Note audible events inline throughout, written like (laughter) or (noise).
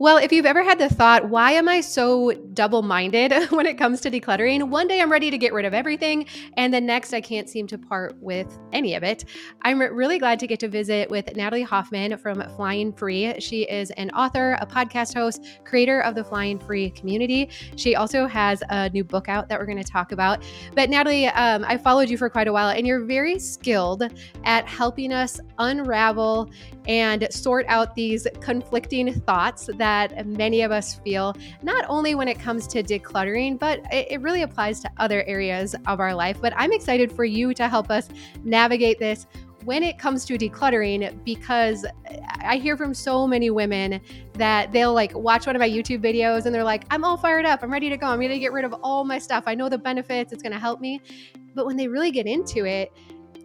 Well, if you've ever had the thought, why am I so double minded (laughs) when it comes to decluttering? One day I'm ready to get rid of everything, and the next I can't seem to part with any of it. I'm really glad to get to visit with Natalie Hoffman from Flying Free. She is an author, a podcast host, creator of the Flying Free community. She also has a new book out that we're going to talk about. But Natalie, um, I followed you for quite a while, and you're very skilled at helping us unravel and sort out these conflicting thoughts that many of us feel, not only when it comes to decluttering, but it really applies to other areas of our life. But I'm excited for you to help us navigate this when it comes to decluttering because I hear from so many women that they'll like watch one of my YouTube videos and they're like, I'm all fired up. I'm ready to go. I'm going to get rid of all my stuff. I know the benefits. It's going to help me. But when they really get into it,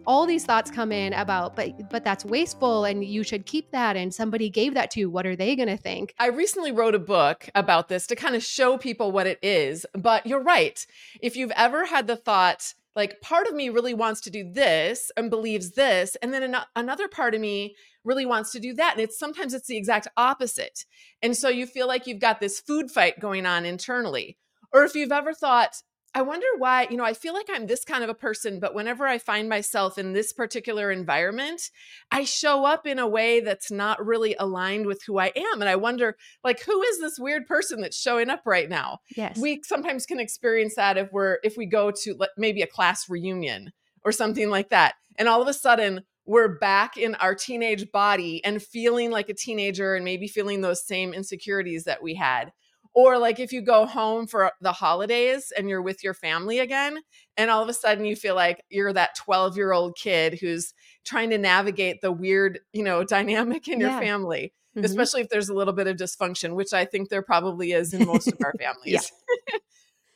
all these thoughts come in about but but that's wasteful and you should keep that and somebody gave that to you what are they going to think? I recently wrote a book about this to kind of show people what it is but you're right. If you've ever had the thought like part of me really wants to do this and believes this and then an- another part of me really wants to do that and it's sometimes it's the exact opposite. And so you feel like you've got this food fight going on internally. Or if you've ever thought I wonder why, you know, I feel like I'm this kind of a person, but whenever I find myself in this particular environment, I show up in a way that's not really aligned with who I am. And I wonder, like, who is this weird person that's showing up right now? Yes. We sometimes can experience that if we're, if we go to maybe a class reunion or something like that. And all of a sudden, we're back in our teenage body and feeling like a teenager and maybe feeling those same insecurities that we had or like if you go home for the holidays and you're with your family again and all of a sudden you feel like you're that 12 year old kid who's trying to navigate the weird you know (laughs) dynamic in your yeah. family mm-hmm. especially if there's a little bit of dysfunction which i think there probably is in most of our (laughs) families (laughs)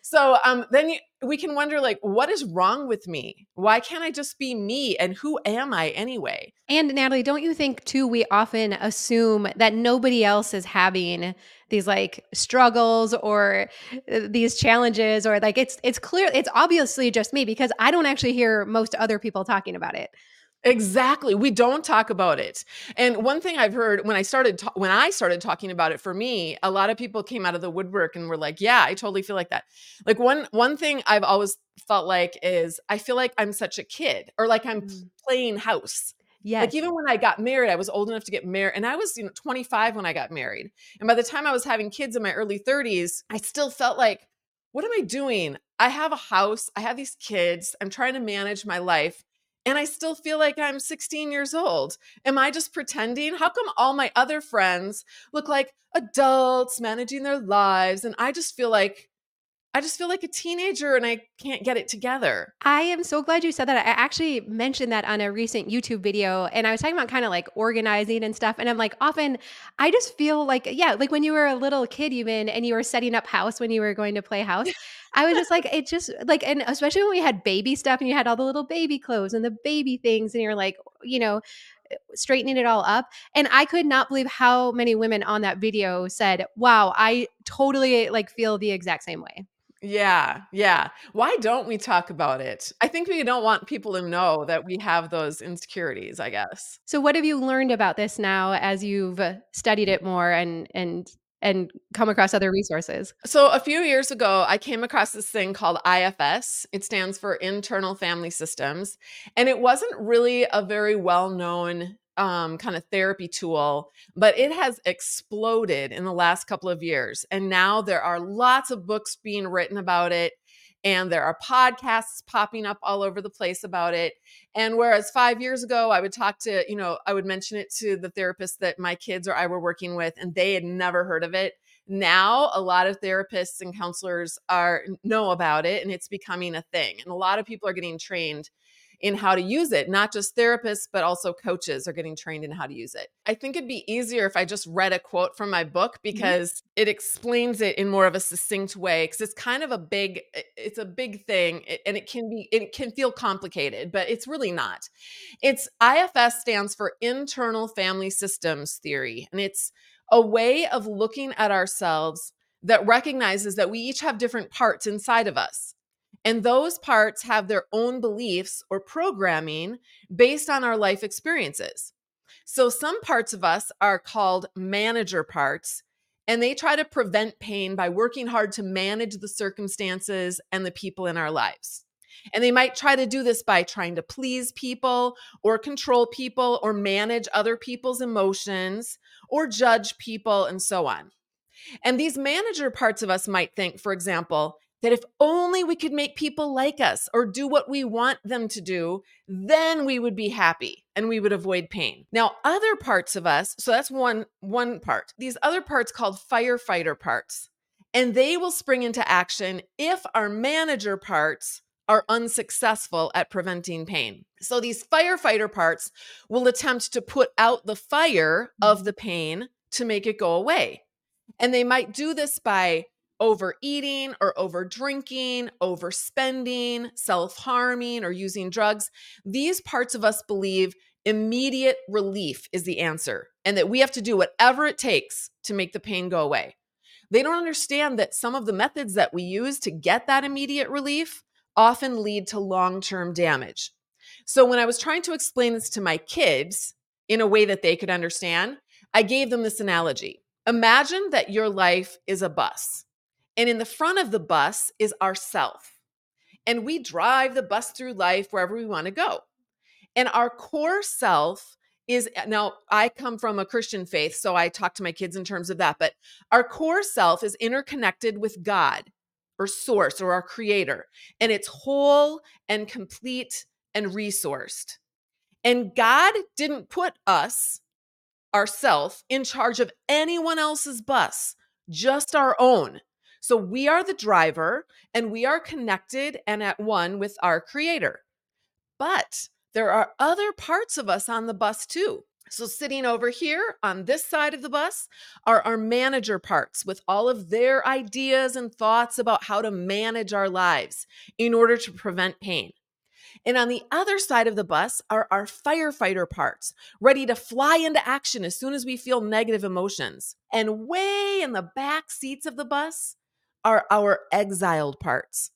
so um, then you, we can wonder like what is wrong with me? Why can't i just be me and who am i anyway? And natalie don't you think too we often assume that nobody else is having these like struggles or uh, these challenges or like it's it's clear it's obviously just me because i don't actually hear most other people talking about it Exactly. We don't talk about it. And one thing I've heard when I started ta- when I started talking about it for me, a lot of people came out of the woodwork and were like, "Yeah, I totally feel like that." Like one one thing I've always felt like is I feel like I'm such a kid or like I'm mm. playing house. Yeah. Like even when I got married, I was old enough to get married and I was, you know, 25 when I got married. And by the time I was having kids in my early 30s, I still felt like what am I doing? I have a house, I have these kids, I'm trying to manage my life and I still feel like I'm 16 years old. Am I just pretending? How come all my other friends look like adults managing their lives and I just feel like I just feel like a teenager and I can't get it together. I am so glad you said that. I actually mentioned that on a recent YouTube video and I was talking about kind of like organizing and stuff. And I'm like, often I just feel like, yeah, like when you were a little kid, even and you were setting up house when you were going to play house. I was just like, it just like, and especially when we had baby stuff and you had all the little baby clothes and the baby things, and you're like, you know, eh, straightening it all up. And I could not believe how many women on that video said, wow, I totally like feel the exact same way. Yeah, yeah. Why don't we talk about it? I think we don't want people to know that we have those insecurities, I guess. So what have you learned about this now as you've uh, studied it more and and and come across other resources? So a few years ago, I came across this thing called IFS. It stands for Internal Family Systems, and it wasn't really a very well-known um, kind of therapy tool, but it has exploded in the last couple of years. And now there are lots of books being written about it. And there are podcasts popping up all over the place about it. And whereas five years ago, I would talk to, you know, I would mention it to the therapist that my kids or I were working with, and they had never heard of it. Now, a lot of therapists and counselors are know about it, and it's becoming a thing. And a lot of people are getting trained in how to use it. Not just therapists, but also coaches are getting trained in how to use it. I think it'd be easier if I just read a quote from my book mm-hmm. because mm-hmm. it explains it in more of a succinct way because it's kind of a big it's a big thing and it can be it can feel complicated, but it's really not. It's IFS stands for internal family systems theory and it's a way of looking at ourselves that recognizes that we each have different parts inside of us. And those parts have their own beliefs or programming based on our life experiences. So some parts of us are called manager parts, and they try to prevent pain by working hard to manage the circumstances and the people in our lives. And they might try to do this by trying to please people or control people or manage other people's emotions or judge people and so on. And these manager parts of us might think, for example, that if only we could make people like us or do what we want them to do, then we would be happy and we would avoid pain. Now, other parts of us, so that's one one part. These other parts called firefighter parts, and they will spring into action if our manager parts are unsuccessful at preventing pain. So these firefighter parts will attempt to put out the fire of mm-hmm. the pain to make it go away. And they might do this by overeating or over drinking, overspending, self harming, or using drugs. These parts of us believe immediate relief is the answer and that we have to do whatever it takes to make the pain go away. They don't understand that some of the methods that we use to get that immediate relief often lead to long term damage. So, when I was trying to explain this to my kids in a way that they could understand, I gave them this analogy. Imagine that your life is a bus, and in the front of the bus is ourself. And we drive the bus through life wherever we want to go. And our core self is eh, now I come from a Christian faith, so I talk to my kids in terms of that, but our core self is interconnected with God or source or our creator, and it's whole and complete and resourced. And God didn't put us, ourself, in charge of anyone else's bus, just our own. So we are the driver and we are connected and at one with our creator. But there are other parts of us on the bus too. So, sitting over here on this side of the bus are our manager parts with all of their ideas and thoughts about how to manage our lives in order to prevent pain. And on the other side of the bus are our firefighter parts, ready to fly into action as soon as we feel negative emotions. And way in the back seats of the bus are our exiled parts.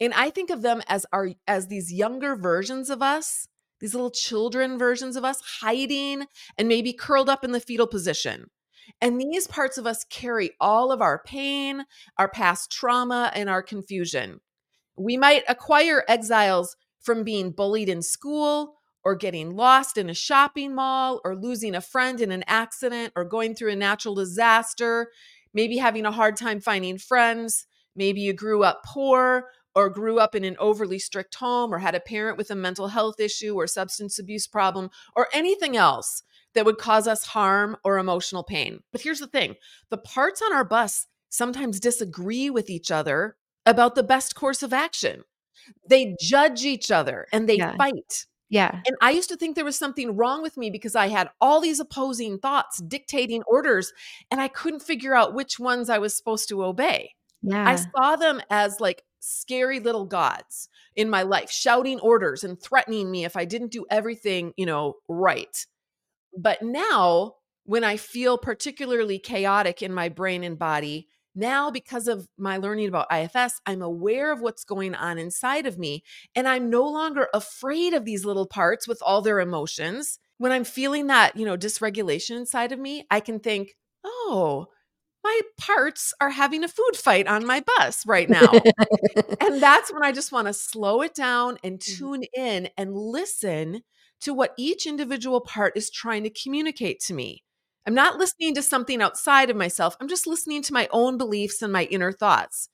And I think of them as our as these younger versions of us these little children versions of us hiding and maybe curled up in the fetal position. And these parts of us carry all of our pain, our past trauma, and our confusion. We might acquire exiles from being bullied in school, or getting lost in a shopping mall, or losing a friend in an accident, or going through a natural disaster, maybe having a hard time finding friends. Maybe you grew up poor or grew up in an overly strict home or had a parent with a mental health issue or substance abuse problem or anything else that would cause us harm or emotional pain. But here's the thing the parts on our bus sometimes disagree with each other about the best course of action. They judge each other and they yeah. fight. Yeah. And I used to think there was something wrong with me because I had all these opposing thoughts dictating orders and I couldn't figure out which ones I was supposed to obey. Yeah. I saw them as like scary little gods in my life shouting orders and threatening me if I didn't do everything, you know, right. But now, when I feel particularly chaotic in my brain and body, now because of my learning about IFS, I'm aware of what's going on inside of me. And I'm no longer afraid of these little parts with all their emotions. When I'm feeling that, you know, dysregulation inside of me, I can think, oh, my parts are having a food fight on my bus right now. and (laughs) that's when I just want to slow it down and mm-hmm. tune in and listen to what each individual part is trying to communicate to me. I'm not listening to something outside of myself. I'm just listening to my own beliefs and my inner thoughts.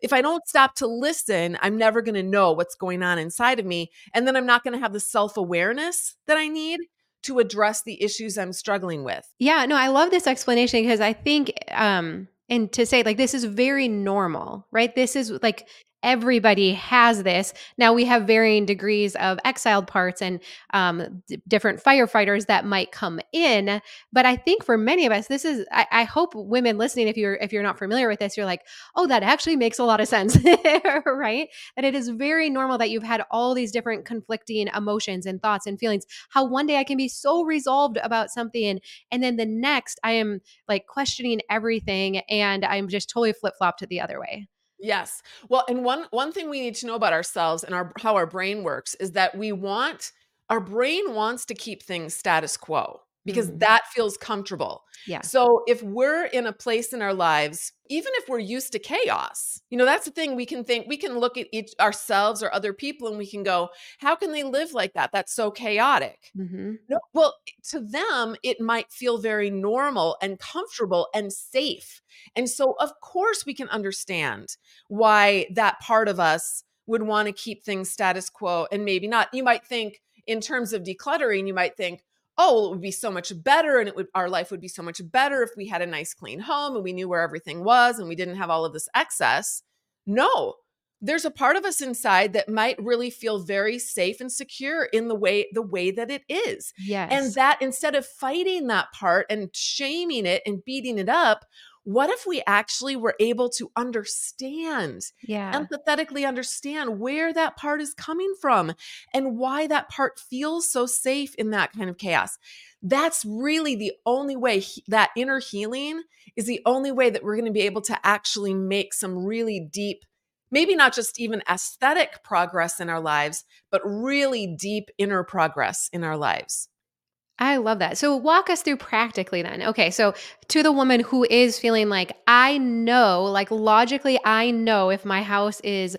If I don't stop to listen, I'm never going to know what's going on inside of me. And then I'm not going to have the self awareness that I need to address the issues I'm struggling with. Yeah, no, I love this explanation because I think um and to say like this is very normal, right? This is like everybody has this. Now we have varying degrees of exiled parts and um, d- different firefighters that might come in. But I think for many of us, this is. I, I, hope women listening, if you're if you're not familiar with this, you're like, oh, that actually makes a lot of sense, (laughs) right? That it is very normal that you've had all these different conflicting emotions and thoughts and feelings. How one day I can be so resolved about something, and then the next I am like questioning everything, and I'm just totally flip flopped the other way. Yes. Well, and one one thing we need to know about ourselves and our how our brain works is that we want our brain wants to keep things status quo. Because Mm. that feels comfortable. Yeah. So if we're in a place in our lives, even if we're used to chaos, you know, that's the thing we can think, we can look at each ourselves or other people and we can go, how can they live like that? That's so chaotic. hmm No, well, to them, it might feel very normal and comfortable and safe. And so, of course, we can understand why that part of us would want to keep things status quo and maybe not. You might think, in terms of decluttering, you might think, oh, well, it would be so much better and it would our life would be so much better if we had a nice clean home and we knew where everything was and we didn't have all of this excess. No, there's a part of us inside that might really feel very safe and secure in the way the way that it is Yes. and that instead of fighting that part and shaming it and beating it up what if we actually were able to understand yeah. empathetically understand where that part is coming from and why that part feels so safe in that kind of chaos. That's really the only way he- that inner healing is the only way that we're going to be able to actually make some really deep, maybe not just even aesthetic progress in our lives, but really deep inner progress in our lives. I love that. So walk us through practically then. Okay, so to the woman who is feeling like I know, like logically I know if my house is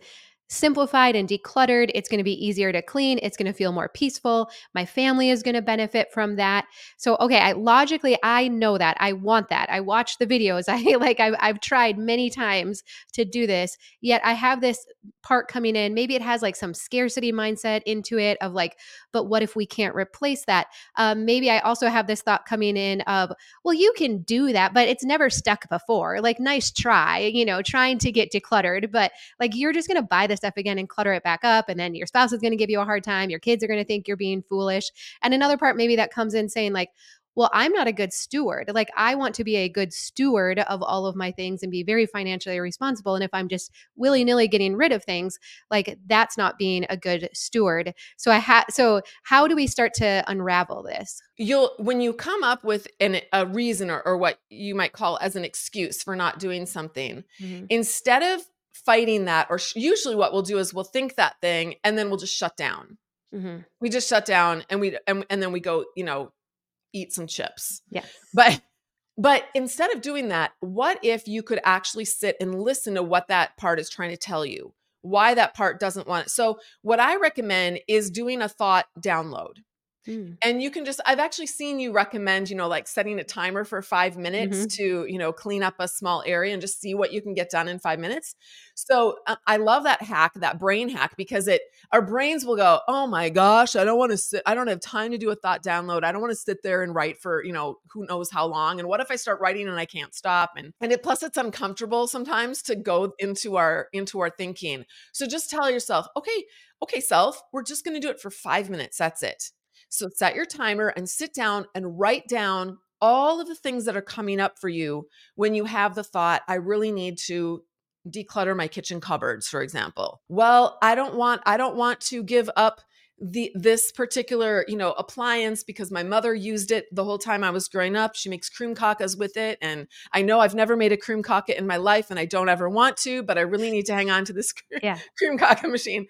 simplified and decluttered, it's going to be easier to clean, it's going to feel more peaceful, my family is going to benefit from that. So okay, I logically I know that. I want that. I watch the videos. (laughs) I like I've I've tried many times to do this. Yet I have this part coming in. Maybe it has like some scarcity mindset into it of like, but what if we can't replace that? um, maybe I also have this thought coming in of, well, you can do that, but it's never stuck before. Like, nice try, you know, trying to get decluttered, but like you're just going to buy the stuff again and clutter it back up. And then your spouse is going to give you a hard time. Your kids are going to think you're being foolish. And another part, maybe that comes in saying, like, well, I'm not a good steward. Like, I want to be a good steward of all of my things and be very financially responsible. And if I'm just willy nilly getting rid of things, like, that's not being a good steward. So, I had, so how do we start to unravel this? You'll when you come up with an, a reason or, or what you might call as an excuse for not doing something, Mhm. instead of fighting that, or sh- usually what we'll do is we'll think that thing and then we'll just shut down. Mhm. We just shut down and we and, and then we go, you know, eat some chips. yeah But but instead of doing that, what if you could actually sit and listen to what that part is trying to tell you? Why that part doesn't want it. So what I recommend is doing a thought download. Mm. And you can just I've actually seen you recommend, you know, like setting a timer for 5 minutes Mhm. to, you know, clean up a small area and just see what you can get done in 5 minutes. So, uh, I love that hack, that brain hack because it our brains will go, "Oh my gosh, I don't want to sit I don't have time to do a thought download. I don't want to sit there and write for, you know, who knows how long. And what if I start writing and I can't stop?" And and it plus it's uncomfortable sometimes to go into our into our thinking. So just tell yourself, "Okay, okay, self, we're just going to do it for 5 minutes. That's it." So set your timer and sit down and write down all of the things that are coming up for you when you have the thought, I really need to declutter my kitchen cupboards, for example. Well, I don't want I don't want to give up the this particular, you know, appliance because my mother used it the whole time I was growing up. She makes krumkakas with it and I know I've never made a krumkaka in my life and I don't ever want to, but I really (laughs) need to hang on to this (laughs) Yeah. krumkaka machine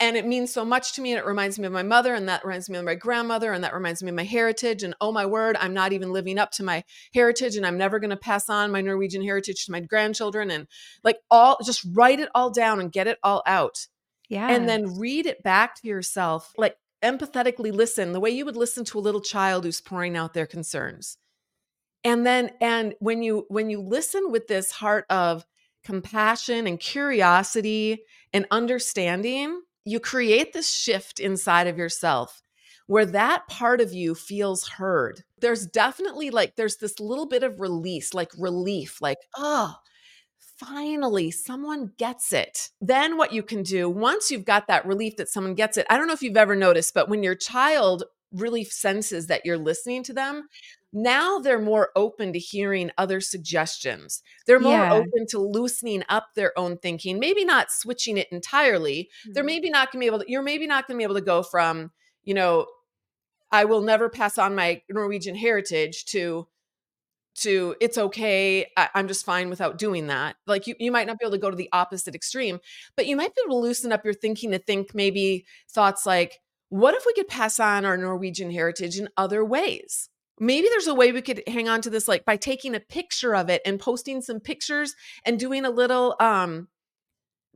and it means so much to me and it reminds me of my mother and that reminds me of my grandmother and that reminds me of my heritage and oh my word i'm not even living up to my heritage and i'm never going to pass on my norwegian heritage to my grandchildren and like all just write it all down and get it all out Yeah. and then read it back to yourself like empathetically listen the way you would listen to a little child who's pouring out their concerns and then and when you when you listen with this heart of compassion and curiosity and understanding you create this shift inside of yourself where that part of you feels heard. There's definitely like there's this little bit of release like relief like oh finally someone gets it. Then what you can do once you've got that relief that someone gets it i don't know if you've ever noticed but when your child really senses that you're listening to them now they're more open to hearing other suggestions they're more Yeah. open to loosening up their own thinking maybe not switching it entirely they're Mhm. maybe not going to be able to you're maybe not going to be able to go from you know i will never pass on my norwegian heritage to to it's okay I, i'm just fine without doing that like you, you might not be able to go to the opposite extreme but you might be able to loosen up your thinking to think maybe thoughts like what if we could pass on our norwegian heritage in other ways maybe there's a way we could hang on to this like by taking a picture of it and posting some pictures and doing a little um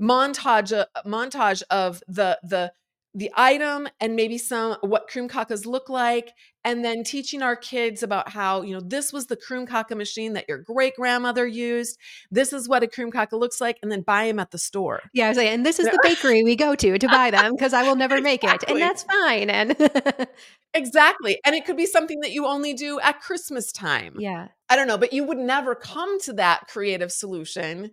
montage uh, montage of the the the item and maybe some what krumkakas look like and then teaching our kids about how you know this was the krumkaka machine that your great grandmother used this is what a krumkaka looks like and then buy them at the store. Yeah, I was like, and this is the (laughs) bakery we go to to buy them because I will never make it, and that's fine. And (laughs) exactly and it could be something that you only do at christmas time. Yeah, i don't know but you would never come to that creative solution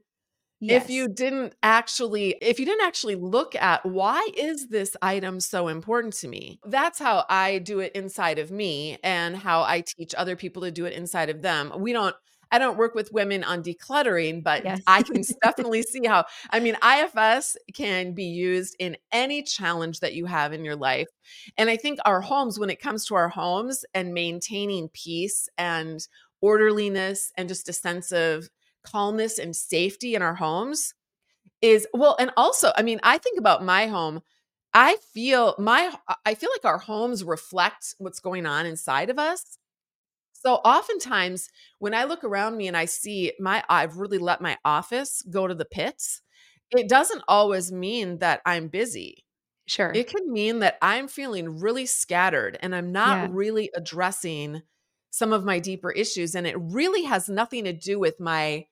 yes, if you didn't actually if you didn't actually look at why is this item so important to me? That's how i do it inside of me and how i teach other people to do it inside of them. We don't i don't work with women on decluttering but Yes. i can (laughs) definitely see how i mean ifs can be used in any challenge that you have in your life. And i think our homes when it comes to our homes and maintaining peace and orderliness and just a sense of calmness and safety in our homes is well and also i mean i think about my home i feel my i feel like our homes reflect what's going on inside of us. So oftentimes when i look around me and i see my i've really let my office go to the pits it doesn't always mean that i'm busy. Sure, it could mean that i'm feeling really scattered and i'm not Yeah. really addressing some of my deeper issues and it really has nothing to do with my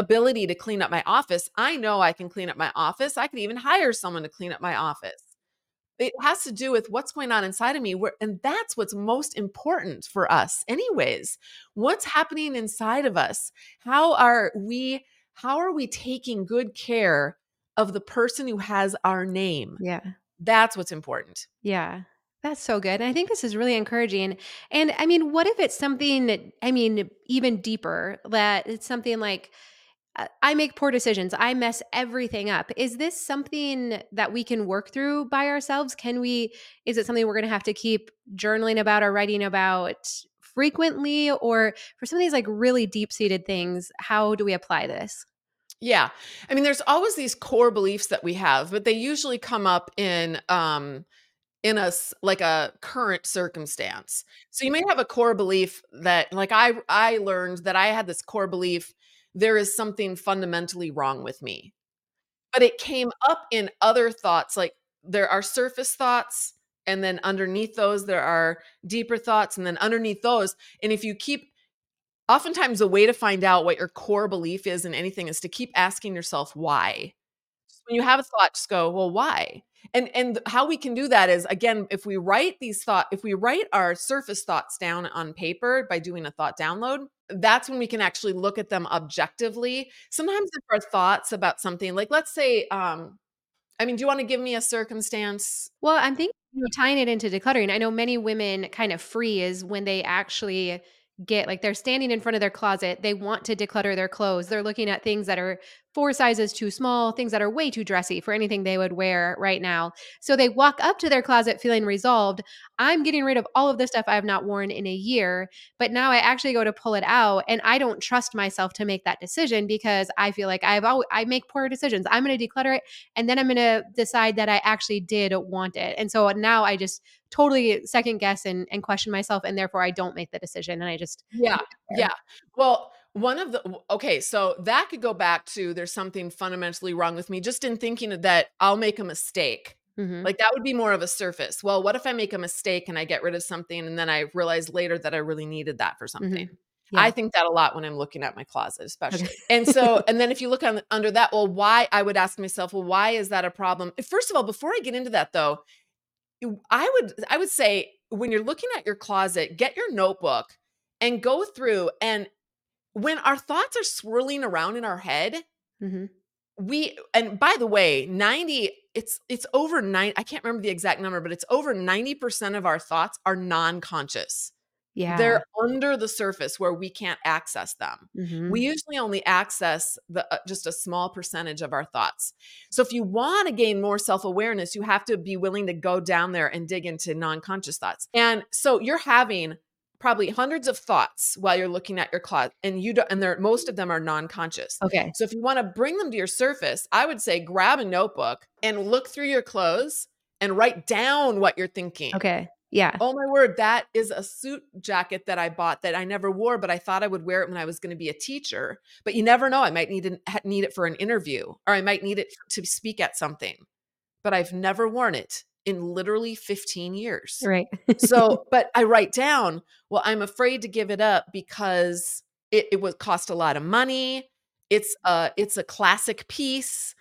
ability to clean up my office. I know I can clean up my office. I could even hire someone to clean up my office. It has to do with what's going on inside of me where and that's what's most important for us anyways. What's happening inside of us? How are we how are we taking good care of the person who has our name? yeah. That's what's important. Yeah. That's so good. And I think this is really encouraging. And I mean, what if it's something that, I mean, even deeper, that it's something like, I make poor decisions. I mess everything up. Is this something that we can work through by ourselves? Can we, is it something we're going to have to keep journaling about or writing about frequently? Or for some of these like really deep seated things, how do we apply this? Yeah. I mean, there's always these core beliefs that we have, but they usually come up in um in a like a current circumstance. So you may have a core belief that like I I learned that I had this core belief there is something fundamentally wrong with me. But it came up in other thoughts like there are surface thoughts and then underneath those there are deeper thoughts and then underneath those and if you keep oftentimes a way to find out what your core belief is in anything is to keep asking yourself why when you have a thought just go well why and and how we can do that is again if we write these thought if we write our surface thoughts down on paper by doing a thought download that's when we can actually look at them objectively sometimes if our thoughts about something like let's say um i mean do you want to give me a circumstance Well, I'm thinking you know, tying it into decluttering. I know many women kind of free is when they actually get like they're standing in front of their closet. They want to declutter their clothes. They're looking at things that are four sizes too small, things that are way too dressy for anything they would wear right now. So they walk up to their closet feeling resolved. I'm getting rid of all of the stuff I have not worn in a year, but now I actually go to pull it out and I don't trust myself to make that decision because I feel like I've always, I make poor decisions. I'm going to declutter it and then I'm going to decide that I actually did want it. And so now I just totally second guess and, and question myself, and therefore I don't make the decision, and I just yeah yeah well one of the okay so that could go back to there's something fundamentally wrong with me just in thinking that i'll make a mistake Mhm. Like that would be more of a surface. Well, what if I make a mistake and I get rid of something and then I realize later that I really needed that for something? Mhm. Yeah. I think that a lot when I'm looking at my closet, especially. Okay. And so, (laughs) and then if you look on, under that, well, why? I would ask myself, well, why is that a problem? First of all, before I get into that though, I would I would say when you're looking at your closet, get your notebook and go through and when our thoughts are swirling around in our head, Mhm. we and by the way 90 it's it's over 9 i can't remember the exact number but it's over 90% of our thoughts are non-conscious Yeah. they're under the surface where we can't access them Mhm. we usually only access the uh, just a small percentage of our thoughts so if you want to gain more self-awareness you have to be willing to go down there and dig into non-conscious thoughts and so you're having probably hundreds of thoughts while you're looking at your closet and you don't and they're most of them are non-conscious okay. so if you want to bring them to your surface, I would say grab a notebook and look through your clothes and write down what you're thinking. Okay. Yeah. Oh my word, that is a suit jacket that I bought that I never wore, but I thought I would wear it when I was going to be a teacher. But you never know, I might need it, need it for an interview or I might need it to speak at something. But I've never worn it in literally 15 years. Right. (laughs) so, but I write down, well, I'm afraid to give it up because it, it would cost a lot of money. It's a it's a classic piece.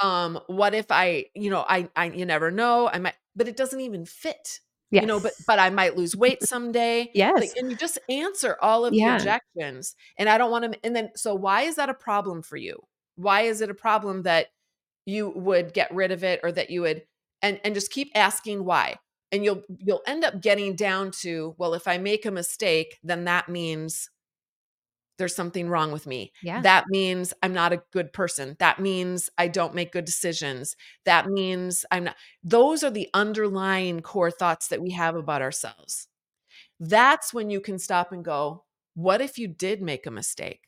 Um, what if I, you know, I I you never know. I might, but it doesn't even fit. Yes. You know, but but I might lose weight someday. yes. Like, and you just answer all of Yeah. the objections. And I don't want to. And then, so why is that a problem for you? Why is it a problem that you would get rid of it or that you would and and just keep asking why and you'll you'll end up getting down to well if i make a mistake then that means there's something wrong with me. Yeah. that means i'm not a good person. That means i don't make good decisions. That means i'm not those are the underlying core thoughts that we have about ourselves. That's when you can stop and go what if you did make a mistake?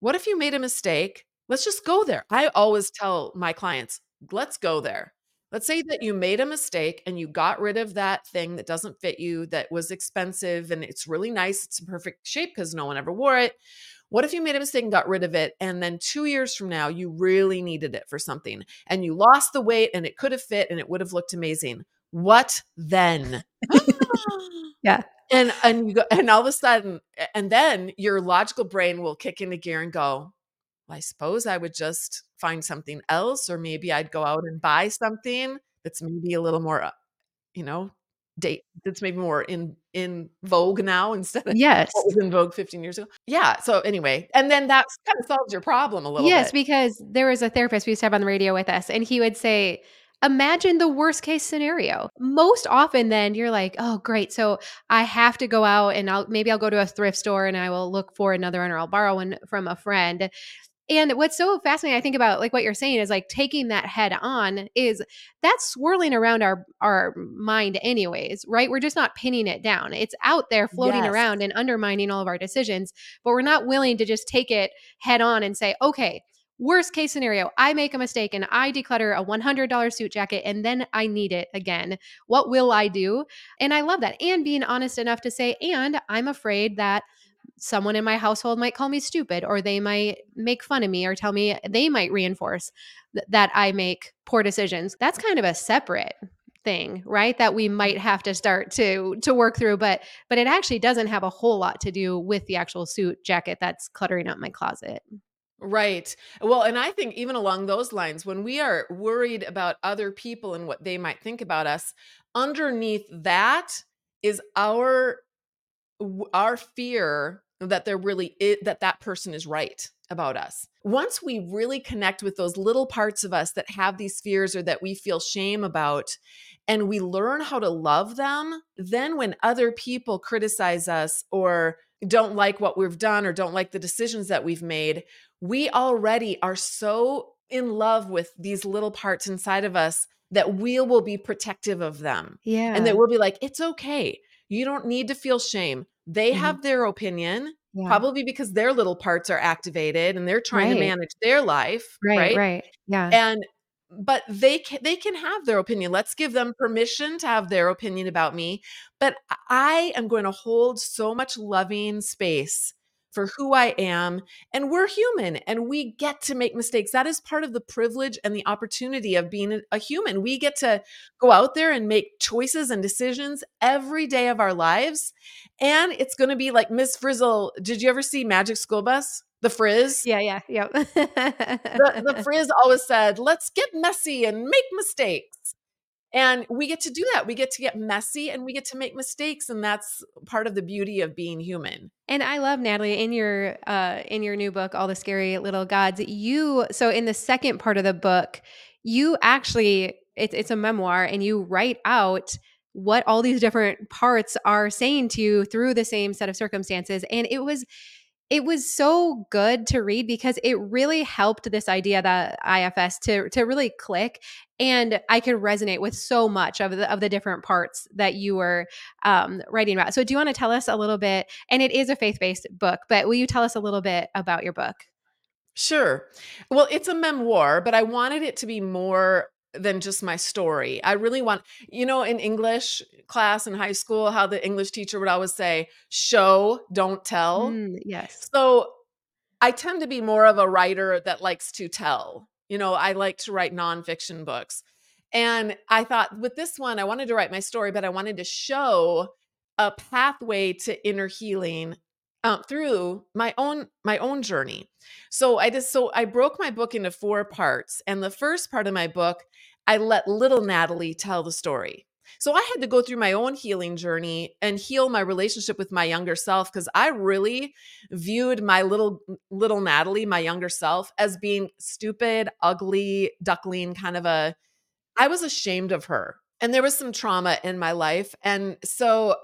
What if you made a mistake? Let's just go there. I always tell my clients let's go there Let's say that you made a mistake and you got rid of that thing that doesn't fit you, that was expensive and it's really nice. It's in perfect shape because no one ever wore it. What if you made a mistake and got rid of it? And then two years from now, you really needed it for something and you lost the weight and it could have fit and it would have looked amazing. What then? (gasps) Yeah. And and you go and all of a sudden, and then your logical brain will kick into gear and go, well, I suppose I would just find something else, or maybe I'd go out and buy something that's maybe a little more, uh, you know, date that's maybe more in in vogue now (laughs) instead of Yes. what was in vogue 15 years ago. Yeah. So anyway, and then that kind of solves your problem a little Yes, bit. because there was a therapist we used to have on the radio with us, and he would say, Imagine the worst case scenario. Most often, then you're like, oh, great. So I have to go out and I'll maybe I'll go to a thrift store and I will look for another one or I'll borrow one from a friend. And what's so fascinating, I think about like what you're saying is like taking that head on is that's swirling around our our mind anyways, right? We're just not pinning it down. It's out there floating Yes. around and undermining all of our decisions, but we're not willing to just take it head on and say, okay, worst case scenario, I make a mistake and I declutter a $100 suit jacket and then I need it again. What will I do? And I love that. And being honest enough to say, and I'm afraid that someone in my household might call me stupid or they might make fun of me or tell me they might reinforce th- that I make poor decisions. That's kind of a separate thing, right? That we mm-hmm. might have to start to to work through but but it actually doesn't have a whole lot to do with the actual suit jacket that's cluttering up my closet. Right. Well, and I think even along those lines, when we are worried about other people and what they might think about us, underneath that is our our fear that there really is, that that person is right about us. Once we really connect with those little parts of us that have these fears or that we feel shame about and we learn how to love them, then when other people criticize us or don't like what we've done or don't like the decisions that we've made, we already are so in love with these little parts inside of us that we will be protective of them Yeah. and that we'll be like, it's okay. You don't need to feel shame. They Mhm. have their opinion, yeah. probably because their little parts are activated and they're trying to manage their life, right, right? right. Yeah. And but they can they can have their opinion. Let's give them permission to have their opinion about me. But I am going to hold so much loving space for who I am. And we're human and we get to make mistakes. That is part of the privilege and the opportunity of being a- human. We get to go out there and make choices and decisions every day of our lives. And it's going to be like Miss Frizzle. Did you ever see Magic School Bus? The Frizz? yeah, yeah, yeah. the, the frizz always said, let's get messy and make mistakes. And we get to do that. We get to get messy and we get to make mistakes. And that's part of the beauty of being human. And I love Natalie in your uh in your new book All the Scary Little Gods. You so in the second part of the book, you actually it's it's a memoir and you write out what all these different parts are saying to you through the same set of circumstances and it was it was so good to read because it really helped this idea that IFS to to really click and I could resonate with so much of the of the different parts that you were um, writing about. So do you want to tell us a little bit and it is a faith-based book, but will you tell us a little bit about your book? Sure. Well, it's a memoir, but I wanted it to be more than just my story. I really want, you know, in English class in high school, how the English teacher would always say, show, don't tell. Mm, yes. So I tend to be more of a writer that likes to tell. You know, I like to write nonfiction books. And I thought with this one, I wanted to write my story, but I wanted to show a pathway to inner healing um, through my own my own journey. So I just so I broke my book into four parts, and the first part of my book, I let little Natalie tell the story. So I had to go through my own healing journey and heal my relationship with my younger self because I really viewed my little little Natalie, my younger self, as being stupid, ugly, duckling kind of a I was ashamed of her. And there was some trauma in my life. And so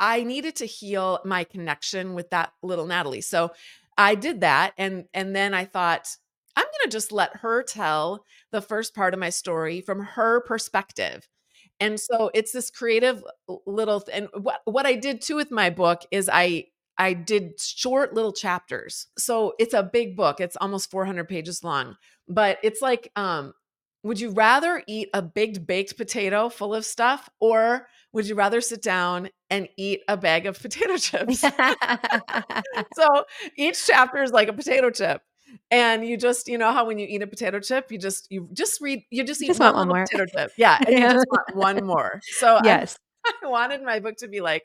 I needed to heal my connection with that little Natalie. So I did that and and then I thought I'm going to just let her tell the first part of my story from her perspective. And so it's this creative little and what what I did too with my book is I I did short little chapters. So it's a big book. It's almost 400 pages long, but it's like um would you rather eat a big baked potato full of stuff or would you rather sit down and eat a bag of potato (laughs) chips? (laughs) so each chapter is like a potato chip. And you just, you know how when you eat a potato chip, you just you just read you just eat Just one, one more. potato chip. Yeah. And you just want (laughs) one more. So I, Yes. I wanted my book to be like,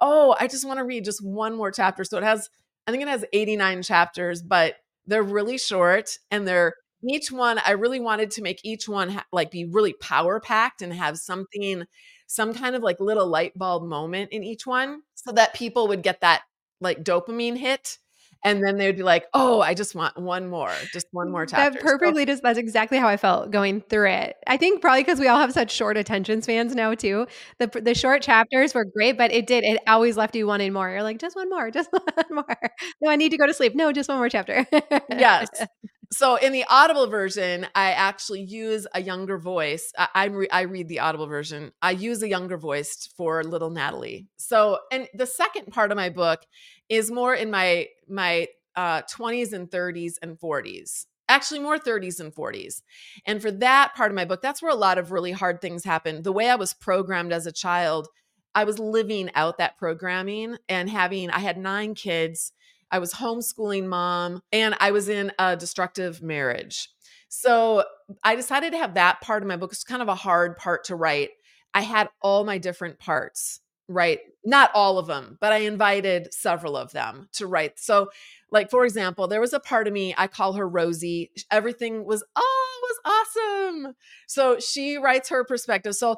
oh, I just want to read just one more chapter. So it has, I think it has 89 chapters, but they're really short and they're each one, I really wanted to make each one ha- like be really power packed and have something, some kind of like little light bulb moment in each one so that people would get that like dopamine hit. And then they'd be like, oh, I just want one more, just one more chapter. That So- perfectly does. That's exactly how I felt going through it. I think probably because we all have such short attention spans now too. The the short chapters were great, but it did. It always left you wanting more. You're like, just one more, (laughs) just one more. No, I need to go to sleep. No, just one more chapter. yes. (laughs) So in the Audible version, I actually use a younger voice. I, I, re- I read the Audible version. I use a younger voice for little Natalie. So, and the second part of my book is more in my my uh, 20s and 30s and 40s. Actually, more 30s and 40s. And for that part of my book, that's where a lot of really hard things happen. The way I was programmed as a child, I was living out that programming and having. I had nine kids I was homeschooling mom, and I was in a destructive marriage. So I decided to have that part of my book. It's kind of a hard part to write. I had all my different parts, right? Not all of them, but I invited several of them to write. So, like for example, there was a part of me, I call her Rosie. Everything was, oh, was awesome. So she writes her perspective. So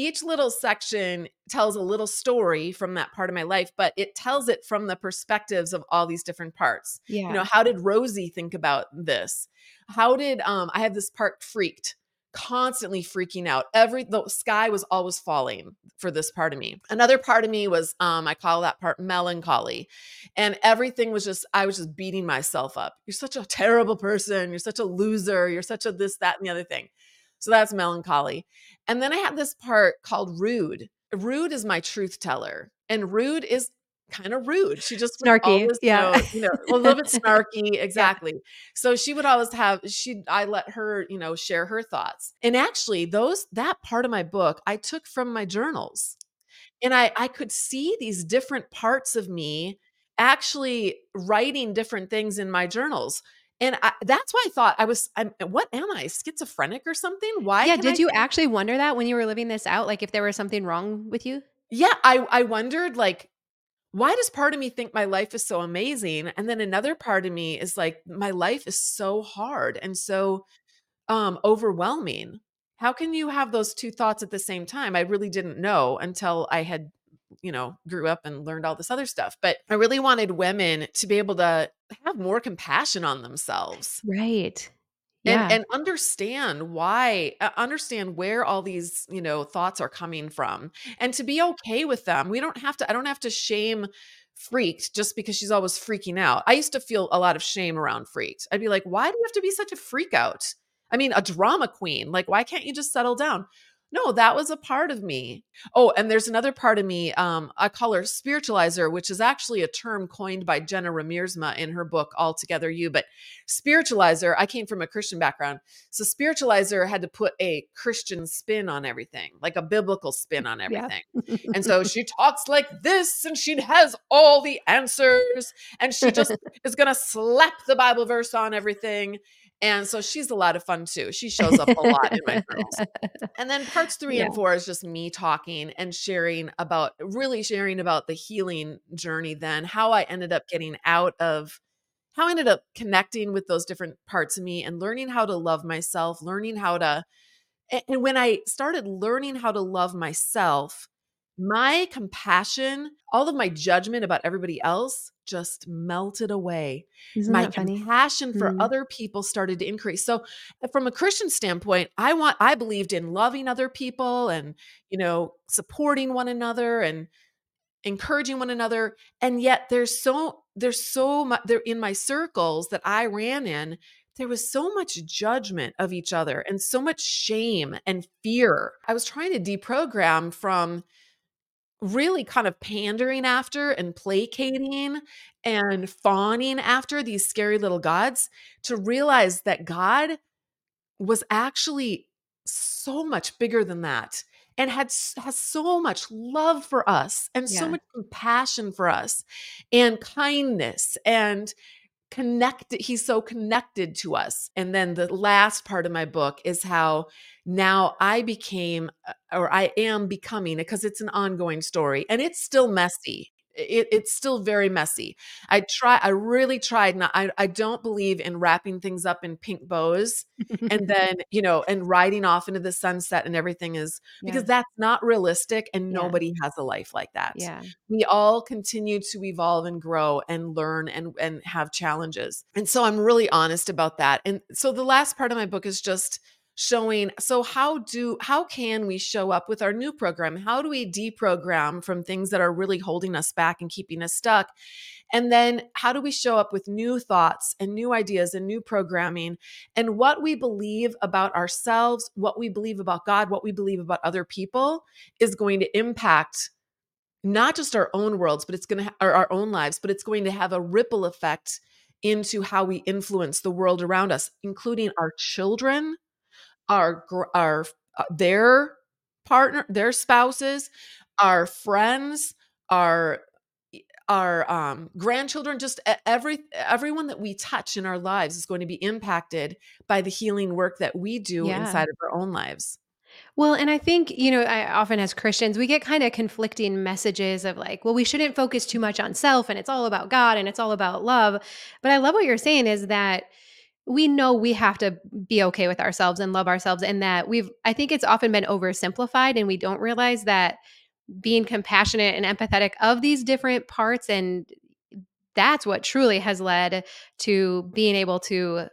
each little section tells a little story from that part of my life, but it tells it from the perspectives of all these different parts. yeah. You know, how did Rosie think about this? How did um I had this part freaked, constantly freaking out. Every the sky was always falling for this part of me. Another part of me was um I call that part melancholy. And everything was just I was just beating myself up. You're such a terrible person, you're such a loser, you're such a this that and the other thing. So that's melancholy. And then I have this part called rude. Rude is my truth teller. And rude is kind of rude. She just Snarky, always, yeah. you know, you know, a little bit (laughs) snarky, exactly. So she would always have she I let her, you know, share her thoughts. And actually those that part of my book I took from my journals. And I I could see these different parts of me actually writing different things in my journals. And I, that's why I thought I was I'm what am I schizophrenic or something? Why yeah. Did I you actually wonder that when you were living this out? Like if there was something wrong with you? Yeah, I I wondered like why does part of me think my life is so amazing and then another part of me is like my life is so hard and so um overwhelming. How can you have those two thoughts at the same time? I really didn't know until I had you know grew up and learned all this other stuff. But I really wanted women to be able to have more compassion on themselves. Right. Yeah. and and understand why uh, understand where all these you know thoughts are coming from and to be okay with them. We don't have to i don't have to shame freaked just because she's always freaking out. I used to feel a lot of shame around freaked. I'd be like why do you have to be such a freak out? I mean a drama queen. Like why can't you just settle down No, that was a part of me. Oh, and there's another part of me, um, I call her spiritualizer, which is actually a term coined by Jenna Riemersma in her book All Together You. But spiritualizer, I came from a Christian background. So spiritualizer had to put a Christian spin on everything, like a biblical spin on Yeah. everything. And so (laughs) she talks like this and she has all the answers and she just (laughs) is going to slap the Bible verse on everything. And so she's a lot of fun too. She shows up a lot in my journals. (laughs) And then parts three Yeah. and four is just me talking and sharing about really sharing about the healing journey, then how I ended up getting out of how I ended up connecting with those different parts of me and learning how to love myself, learning how to and when I started learning how to love myself, my compassion, all of my judgment about everybody else just melted away Isn't my that funny? compassion for Mm. other people started to increase. So uh, from a Christian standpoint, I want I believed in loving other people and, you know, supporting one another and encouraging one another. And yet there's so there's so much there in my circles that I ran in, there was so much judgment of each other and so much shame and fear. I was trying to deprogram from really kind of pandering after and placating and fawning after these scary little gods to realize that God was actually so much bigger than that and had has so much love for us and so much compassion for us and kindness and connected he's so connected to us. And then the last part of my book is how now i became uh, or i am becoming because it's an ongoing story and it's still messy it, it's still very messy i try i really tried not I, I don't believe in wrapping things up in pink bows and (laughs) then you know and riding off into the sunset and everything is because Yeah. that's not realistic and Yeah. nobody has a life like that Yeah. we all continue to evolve and grow and learn and and have challenges. And so I'm really honest about that. And so the last part of my book is just showing so how do how can we show up with our new program? How do we deprogram from things that are really holding us back and keeping us stuck? And then how do we show up with new thoughts and new ideas and new programming and what we believe about ourselves, what we believe about God, what we believe about other people is going to impact not just our own worlds, but it's going to ha- our own lives, but it's going to have a ripple effect into how we influence the world around us, including our children, our our uh, their partner, their spouses, our friends, our our um, grandchildren, just every everyone that we touch in our lives is going to be impacted by the healing work that we do Yeah. inside of our own lives. Well, and I think, you know, I often as Christians, we get kind of conflicting messages of like, well, we shouldn't focus too much on self and it's all about God and it's all about love. But I love what you're saying is that we know we have to be okay with ourselves and love ourselves and that we've I think it's often been oversimplified and we don't realize that being compassionate and empathetic of these different parts and that's what truly has led to being able to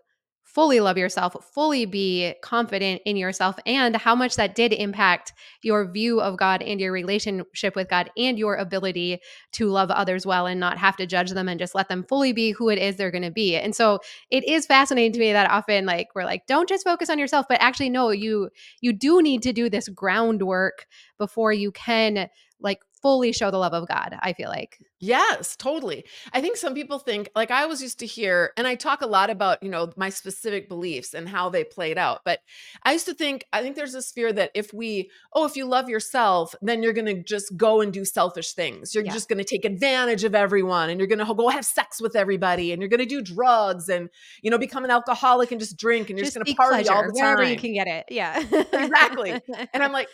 fully love yourself, fully be confident in yourself, and how much that did impact your view of God and your relationship with God and your ability to love others well and not have to judge them and just let them fully be who it is they're going to be. And so it is fascinating to me that often like we're like don't just focus on yourself but actually no you you do need to do this groundwork before you can like fully show the love of God, I feel like. Yes, totally. I think some people think, like I was used to hear, and I talk a lot about, you know, my specific beliefs and how they played out. But I used to think, I think there's this fear that if we, oh, if you love yourself, then you're going to just go and do selfish things. You're Yeah. just going to take advantage of everyone and you're going to go have sex with everybody and you're going to do drugs and, you know, become an alcoholic and just drink and you're just, going to party all the time. wherever you can get it. Yeah. Exactly. And I'm like,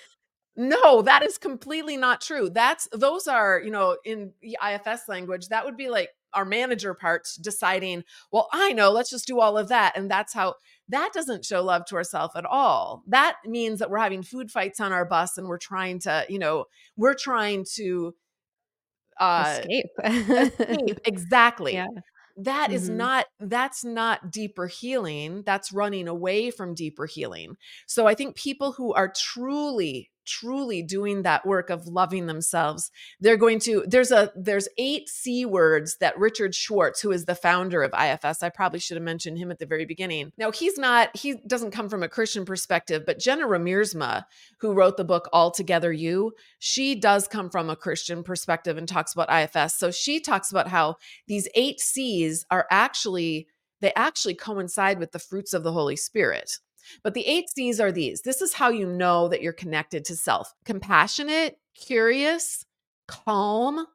no, that is completely not true. That's those are, you know, in the IFS language, that would be like our manager parts deciding, well, I know, let's just do all of that. And that's how that doesn't show love to ourselves at all. That means that we're having food fights on our bus and we're trying to, you know, we're trying to uh Escape. escape. (laughs) Exactly. yeah. That is Mhm. not that's not deeper healing. That's running away from deeper healing. So I think people who are truly truly doing that work of loving themselves. They're going to there's a there's eight c words that richard schwartz who is the founder of ifs i probably should have mentioned him at the very beginning. Now he's not he doesn't come from a christian perspective but jenna Riemersma who wrote the book all together you she does come from a christian perspective and talks about ifs so she talks about how these eight c's are actually they actually coincide with the fruits of the holy spirit but the eight C's are these. This is how you know that you're connected to self compassionate, curious, calm,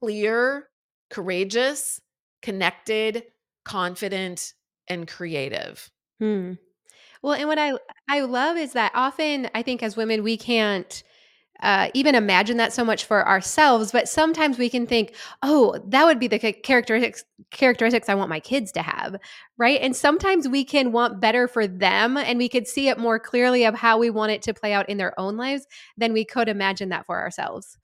clear, courageous, connected, confident, and creative. Hmm. Well, and what I I love is that often I think as women we can't uh, even imagine that so much for ourselves, but sometimes we can think, oh, that would be the characteristics characteristics I want my kids to have, right? And sometimes we can want better for them, and we could see it more clearly of how we want it to play out in their own lives than we could imagine that for ourselves.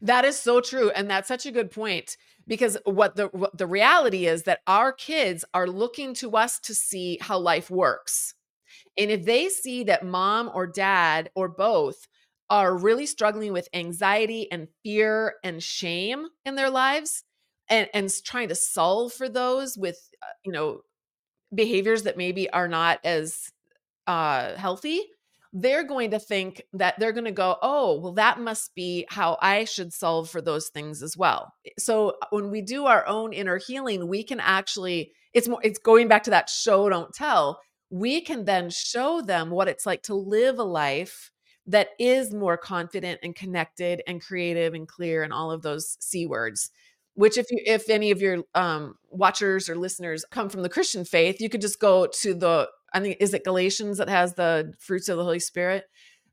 That is so true, and that's such a good point because what the what the reality is that our kids are looking to us to see how life works. And if they see that mom or dad or both are really struggling with anxiety and fear and shame in their lives and and trying to solve for those with uh, you know behaviors that maybe are not as uh healthy they're going to think that they're going to go oh well that must be how i should solve for those things as well. So uh, when we do our own inner healing we can actually it's more it's going back to that show don't tell we can then show them what it's like to live a life that is more confident and connected and creative and clear and all of those c words which if you if any of your um watchers or listeners come from the christian faith you could just go to the i think is it galatians that has the fruits of the holy spirit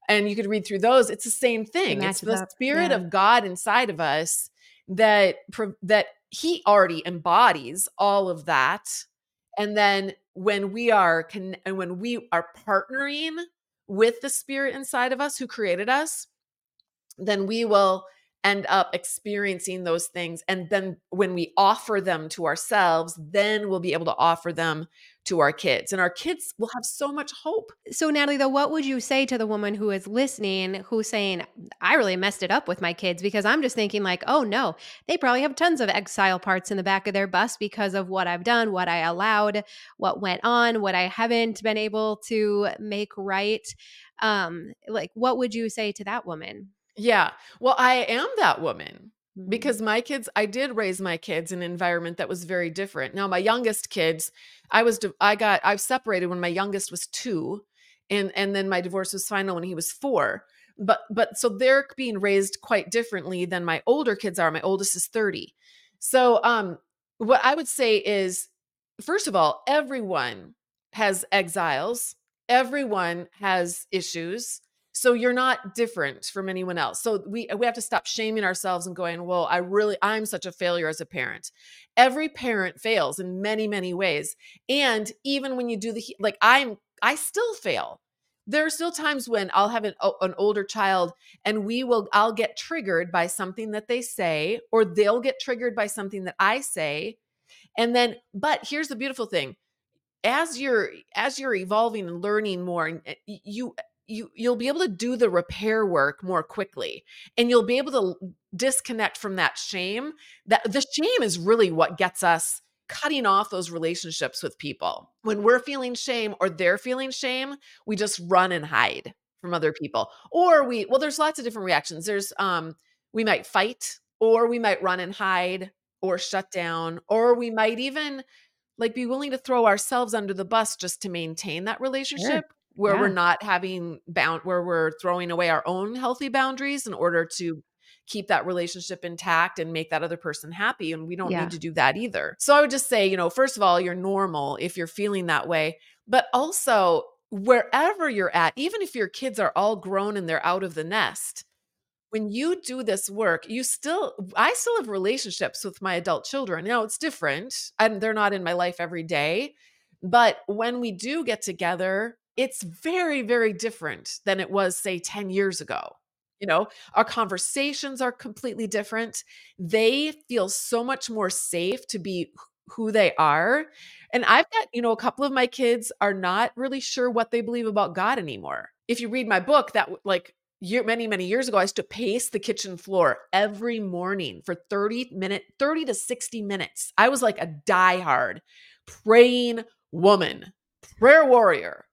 and you could read through those it's the same thing it's the up. spirit yeah. of god inside of us that that he already embodies all of that and then when we are con- and when we are partnering with the spirit inside of us who created us, then we will end up experiencing those things. And then when we offer them to ourselves, then we'll be able to offer them to our kids. And our kids will have so much hope. So, Natalie, though, what would you say to the woman who is listening who's saying, I really messed it up with my kids? Because I'm just thinking, like, oh no, they probably have tons of exile parts in the back of their bus because of what I've done, what I allowed, what went on, what I haven't been able to make right. Um, like, what would you say to that woman? Yeah. Well, I am that woman. Because my kids, I did raise my kids in an environment that was very different. Now, my youngest kids, I was, I got, I've separated when my youngest was two, and and then my divorce was final when he was four. But but so they're being raised quite differently than my older kids are. My oldest is thirty. So um, what I would say is, first of all, everyone has exiles. Everyone has issues so you're not different from anyone else. So we we have to stop shaming ourselves and going well i really i'm such a failure as a parent. Every parent fails in many many ways and even when you do the like i'm i still fail. There are still times when i'll have an, an older child and we will i'll get triggered by something that they say or they'll get triggered by something that i say and then but here's the beautiful thing. As you're as you're evolving and learning more eh, you you you'll be able to do the repair work more quickly and you'll be able to disconnect from that shame that the shame is really what gets us cutting off those relationships with people. When we're feeling shame or they're feeling shame we just run and hide from other people or we well there's lots of different reactions. There's um we might fight or we might run and hide or shut down or we might even like be willing to throw ourselves under the bus just to maintain that relationship sure where yeah. we're not having bound where we're throwing away our own healthy boundaries in order to keep that relationship intact and make that other person happy and we don't yeah. need to do that either. So I would just say, you know, first of all, you're normal if you're feeling that way, but also wherever you're at, even if your kids are all grown and they're out of the nest, when you do this work, you still, I still have relationships with my adult children. Now it's different, and they're not in my life every day. But when we do get together, it's very, very different than it was, say, 10 years ago. You know, our conversations are completely different. They feel so much more safe to be who they are. And I've got, you know, a couple of my kids are not really sure what they believe about God anymore. If you read my book, that like year many, many years ago, I used to pace the kitchen floor every morning for 30 minute 30 to 60 minutes. I was like a diehard praying woman, prayer warrior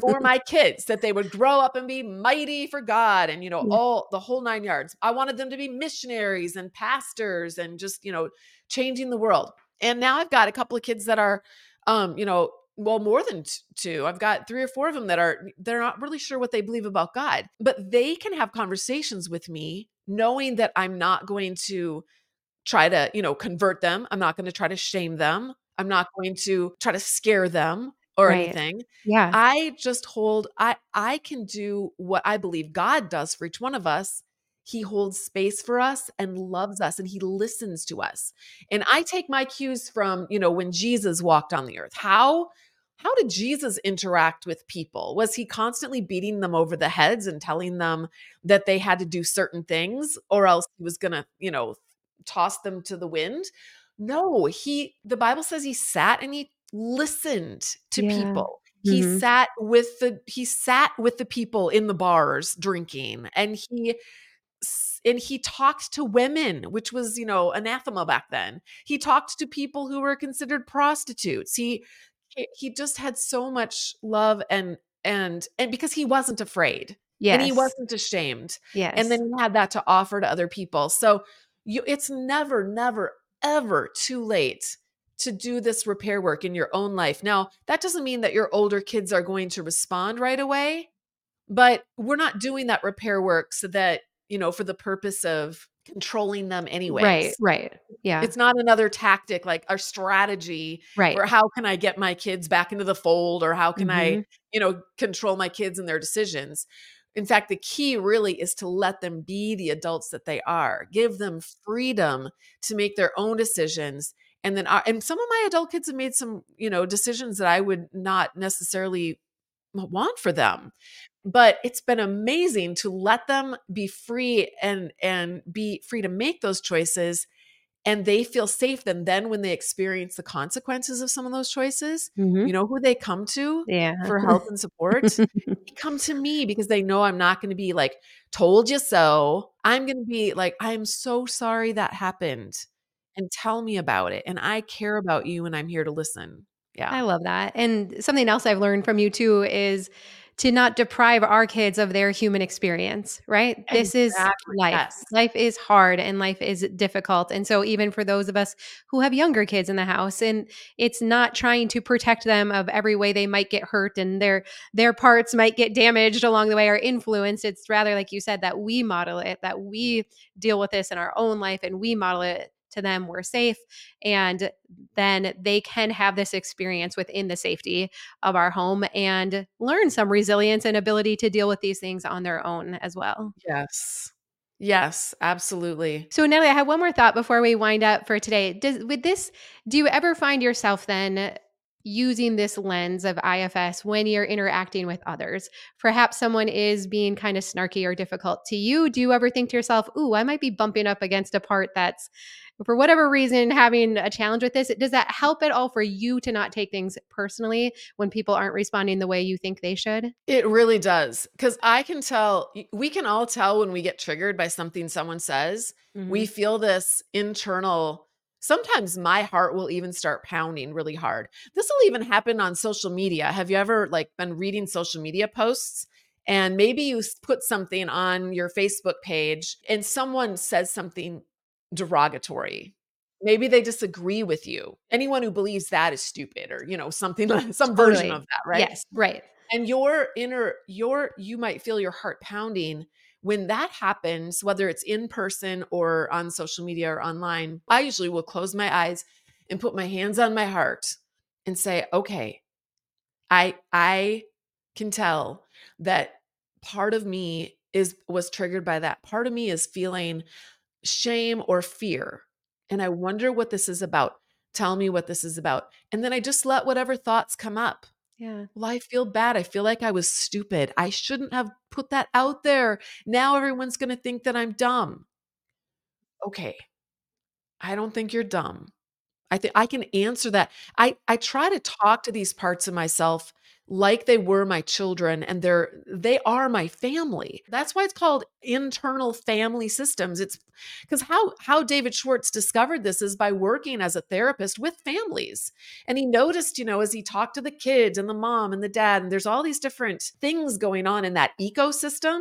for (laughs) my kids that they would grow up and be mighty for God and you know Yeah. all the whole 9 yards. I wanted them to be missionaries and pastors and just, you know, changing the world. And now I've got a couple of kids that are um, you know, well more than t- two. I've got 3 or 4 of them that are they're not really sure what they believe about God, but they can have conversations with me knowing that I'm not going to try to, you know, convert them. I'm not going to try to shame them. I'm not going to try to scare them or Right. anything. Yeah. I just hold I I can do what I believe God does for each one of us. He holds space for us and loves us and he listens to us. And I take my cues from, you know, when Jesus walked on the earth. How how did Jesus interact with people? Was he constantly beating them over the heads and telling them that they had to do certain things or else he was going to, you know, toss them to the wind? No, he the Bible says he sat and he listened to Yeah. people. He Mhm. sat with the he sat with the people in the bars drinking and he and he talked to women which was you know anathema back then he talked to people who were considered prostitutes he he just had so much love and and and because he wasn't afraid and he wasn't ashamed and then he had that to offer to other people so you it's never never ever too late to do this repair work in your own life now that doesn't mean that your older kids are going to respond right away but we're not doing that repair work so that, you know, for the purpose of controlling them anyway. Right, right. Yeah. It's not another tactic like our strategy Right. or how can I get my kids back into the fold or how can I, Mhm. you know, control my kids and their decisions. In fact, the key really is to let them be the adults that they are. Give them freedom to make their own decisions. And then, our, and some of my adult kids have made some, you know, decisions that I would not necessarily want for them but it's been amazing to let them be free and and be free to make those choices and they feel safe then then when they experience the consequences of some of those choices Mhm. you know who they come to Yeah. for help and support (laughs) they come to me because they know i'm not going to be like told you so i'm going to be like i'm so sorry that happened and tell me about it and i care about you and i'm here to listen yeah I love that. And something else I've learned from you too is to not deprive our kids of their human experience, right? This is exactly life. yes Life is hard and life is difficult. And so, even for those of us who have younger kids in the house, and it's not trying to protect them of every way they might get hurt and their their parts might get damaged along the way or influenced. It's rather like you said that we model it, that we deal with this in our own life and we model it to them. We're safe, and then they can have this experience within the safety of our home and learn some resilience and ability to deal with these things on their own as well. yes yes absolutely So, Natalie, I have one more thought before we wind up for today. Does with this, do you ever find yourself then using this lens of IFS when you're interacting with others? Perhaps someone is being kind of snarky or difficult to you. Do you ever think to yourself, "Ooh, I might be bumping up against a part that's for whatever reason having a challenge with this?" Does that help at all for you to not take things personally when people aren't responding the way you think they should? It really does. Because I can tell, we can all tell when we get triggered by something someone says. We Mhm. feel this internal, sometimes my heart will even start pounding really hard. This will even happen on social media. Have you ever like been reading social media posts? And maybe you put something on your Facebook page and someone says something derogatory. Maybe they disagree with you. Anyone who believes that is stupid or, you know, something like (laughs) some version of that, right? Yes, right. and your inner your you might feel your heart pounding when that happens whether it's in person or on social media or online i usually will close my eyes and put my hands on my heart and say okay i i can tell that part of me is was triggered by that. Part of me is feeling shame or fear and i wonder what this is about. Tell me what this is about. And then i just let whatever thoughts come up Yeah. well, I feel bad. I feel like I was stupid. I shouldn't have put that out there. Now everyone's going to think that I'm dumb. Okay. I don't think you're dumb. I think I can answer that. I I try to talk to these parts of myself like they were my children and they're they are my family. That's why it's called internal family systems. It's because how how David Schwartz discovered this is by working as a therapist with families. And he noticed, you know, as he talked to the kids and the mom and the dad and there's all these different things going on in that ecosystem.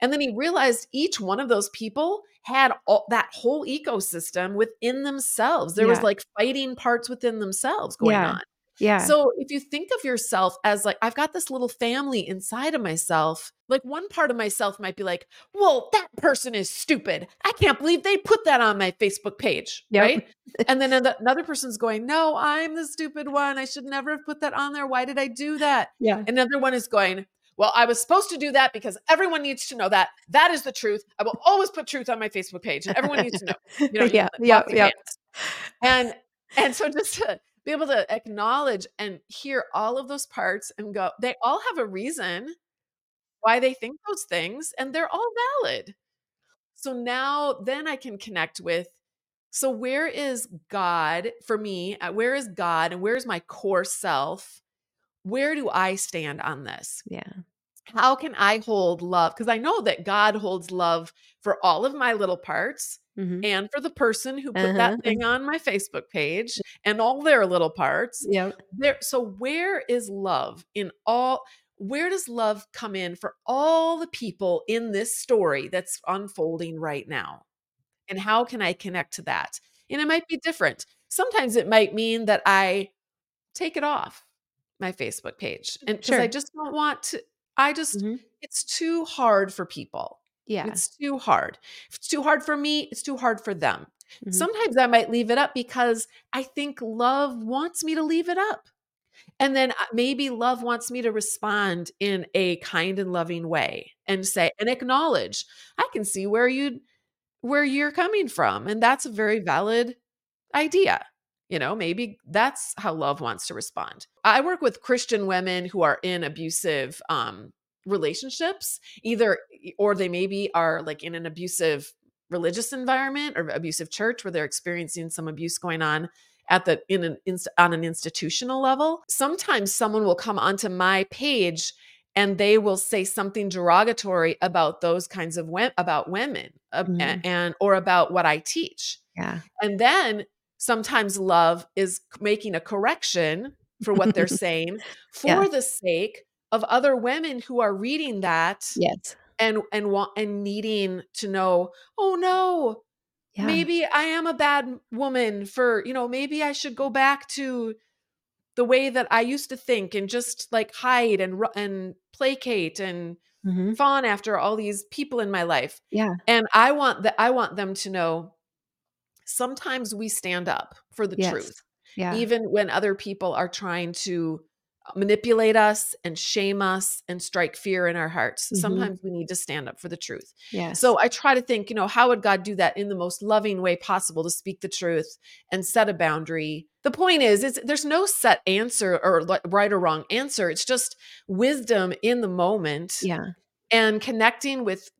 And then he realized each one of those people had all, that whole ecosystem within themselves. There yeah. was like fighting parts within themselves going yeah. on. Yeah. So if you think of yourself as like, I've got this little family inside of myself, like one part of myself might be like, well, that person is stupid. I can't believe they put that on my Facebook page. Yep. Right. and then another person's going, no, I'm the stupid one. I should never have put that on there. Why did I do that? Yeah. Another one is going, well, I was supposed to do that because everyone needs to know that. That is the truth. I will always put truth on my Facebook page everyone needs to know. You know, (laughs) yeah, yeah, yeah. And and so just to be able to acknowledge and hear all of those parts and go, they all have a reason why they think those things and they're all valid. So now then I can connect with so where is God for me? Uh, where is God and where is my core self? Where do I stand on this? Yeah. How can I hold love? Because I know that God holds love for all of my little parts mm-hmm. and for the person who put uh-huh. that thing on my Facebook page and all their little parts. Yeah. There so where is love in all where does love come in for all the people in this story that's unfolding right now? And how can I connect to that? And it might be different. Sometimes it might mean that I take it off my Facebook page. And because sure. I just don't want to, I just, mm-hmm. it's too hard for people. Yeah. It's too hard. If it's too hard for me, it's too hard for them. Mm-hmm. Sometimes I might leave it up because I think love wants me to leave it up. And then uh, maybe love wants me to respond in a kind and loving way and say and acknowledge, I can see where you where you're coming from and that's a very valid idea. You know, maybe that's how love wants to respond. I work with Christian women who are in abusive um relationships either or they maybe are like in an abusive religious environment or abusive church where they're experiencing some abuse going on at the in an inst- on an institutional level sometimes someone will come onto my page and they will say something derogatory about those kinds of women about women uh, mm-hmm. and, and or about what I teach yeah and then sometimes love is making a correction for what they're (laughs) saying for yeah. the sake of other women who are reading that yes and and want and needing to know oh no yeah. maybe i am a bad woman for you know maybe i should go back to the way that i used to think and just like hide and and placate and mm-hmm. fawn after all these people in my life yeah and i want that i want them to know sometimes we stand up for the yes. truth yeah even when other people are trying to manipulate us and shame us and strike fear in our hearts. Mm-hmm. Sometimes we need to stand up for the truth. Yeah. So I try to think, you know, how would God do that in the most loving way possible to speak the truth and set a boundary? The point is, is there's no set answer or right or wrong answer. It's just wisdom in the moment. Yeah. And connecting with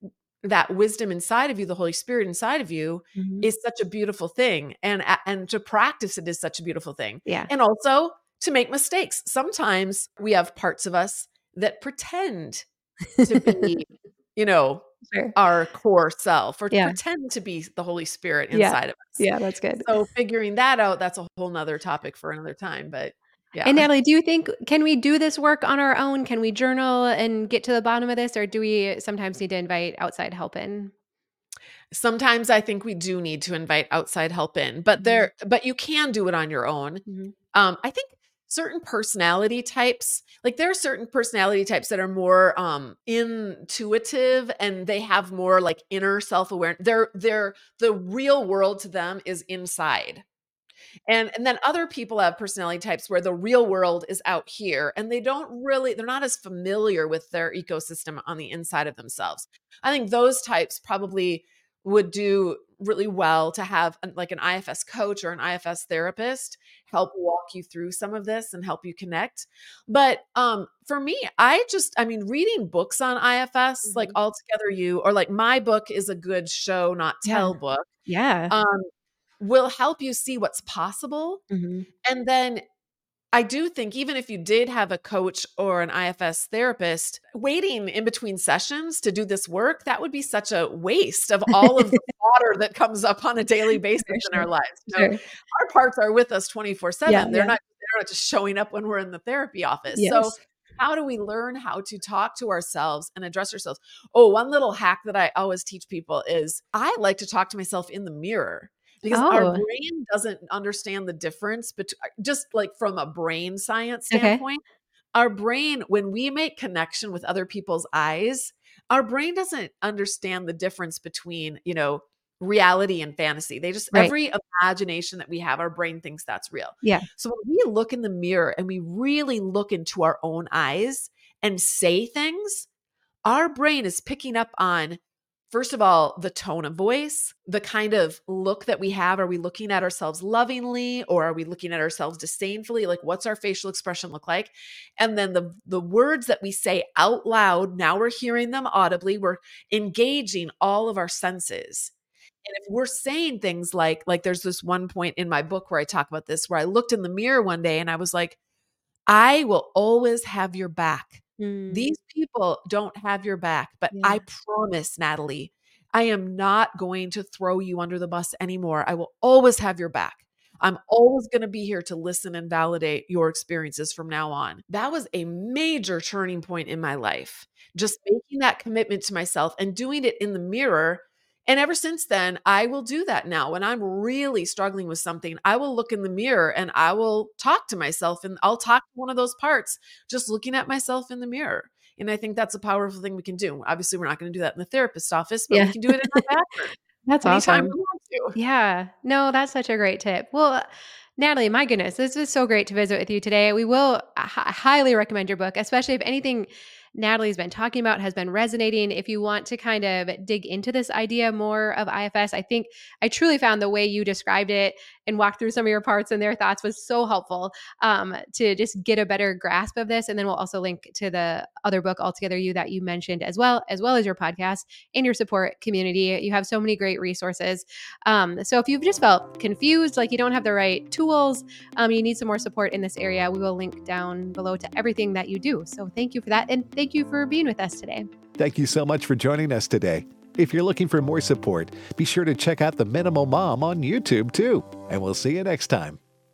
that wisdom inside of you the holy spirit inside of you mm-hmm. is such a beautiful thing and and to practice it is such a beautiful thing yeah and also to make mistakes. Sometimes we have parts of us that pretend to be, (laughs) you know, sure. our core self or yeah. pretend to be the Holy Spirit inside yeah. of us. Yeah, that's good. So figuring that out, that's a whole nother topic for another time. But yeah. And Natalie, do you think can we do this work on our own? Can we journal and get to the bottom of this, or do we sometimes need to invite outside help in? Sometimes I think we do need to invite outside help in, but mm-hmm. there, but you can do it on your own. Mm-hmm. Um, I think certain personality types like there are certain personality types that are more um intuitive and they have more like inner self-awareness they're they're the real world to them is inside. And and then other people have personality types where the real world is out here and they don't really they're not as familiar with their ecosystem on the inside of themselves. I think those types probably would do really well to have like an IFS coach or an IFS therapist help walk you through some of this and help you connect. But um for me, I just I mean reading books on IFS mm-hmm. like altogether you or like my book is a good show not tell yeah. book. Yeah. Um will help you see what's possible. Mm-hmm. And then I do think even if you did have a coach or an IFS therapist, waiting in between sessions to do this work, that would be such a waste of all of the (laughs) water that comes up on a daily (laughs) basis For in our lives. You know, Sure. our parts are with us 24/7. They're yeah. not they're not just showing up when we're in the therapy office. So how do we learn how to talk to ourselves and address ourselves? Oh, one little hack that I always teach people is I like to talk to myself in the mirror because our Oh, brain doesn't understand the difference between uh, just like from a brain science okay. standpoint our brain when we make connection with other people's eyes our brain doesn't understand the difference between you know reality and fantasy they just Right. every imagination that we have our brain thinks that's real Yeah. so when we look in the mirror and we really look into our own eyes and say things our brain is picking up on first of all the tone of voice the kind of look that we have are we looking at ourselves lovingly or are we looking at ourselves disdainfully? Like what's our facial expression look like? And then the the words that we say out loud now we're hearing them audibly we're engaging all of our senses. And if we're saying things like like there's this one point in my book where i talk about this where i looked in the mirror one day and i was like i will always have your back Mm, these people don't have your back, but yeah. I promise, Natalie, I am not going to throw you under the bus anymore. I will always have your back. I'm always going to be here to listen and validate your experiences from now on. That was a major turning point in my life. Just making that commitment to myself and doing it in the mirror. And ever since then, I will do that now. When I'm really struggling with something, I will look in the mirror and I will talk to myself and I'll talk to one of those parts just looking at myself in the mirror. And I think that's a powerful thing we can do. Obviously, we're not going to do that in the therapist's office, but Yeah. we can do it in our bathroom (laughs) That's awesome. we want to. Yeah. No, that's such a great tip. Well, Natalie, my goodness, this was so great to visit with you today. We will uh, hi- highly recommend your book, especially if anything Natalie's been talking about has been resonating. If you want to kind of dig into this idea more of IFS, I think I truly found the way you described it and walked through some of your parts and their thoughts was so helpful um, to just get a better grasp of this. And then we'll also link to the other book, Altogether You, that you mentioned as well, as well as your podcast and your support community. You have so many great resources. Um, so if you've just felt confused, like you don't have the right tools, um, you need some more support in this area, we will link down below to everything that you do. So thank you for that. And thank you for being with us today. Thank you so much for joining us today. If you're looking for more support, be sure to check out The Minimal Mom on YouTube too. And we'll see you next time.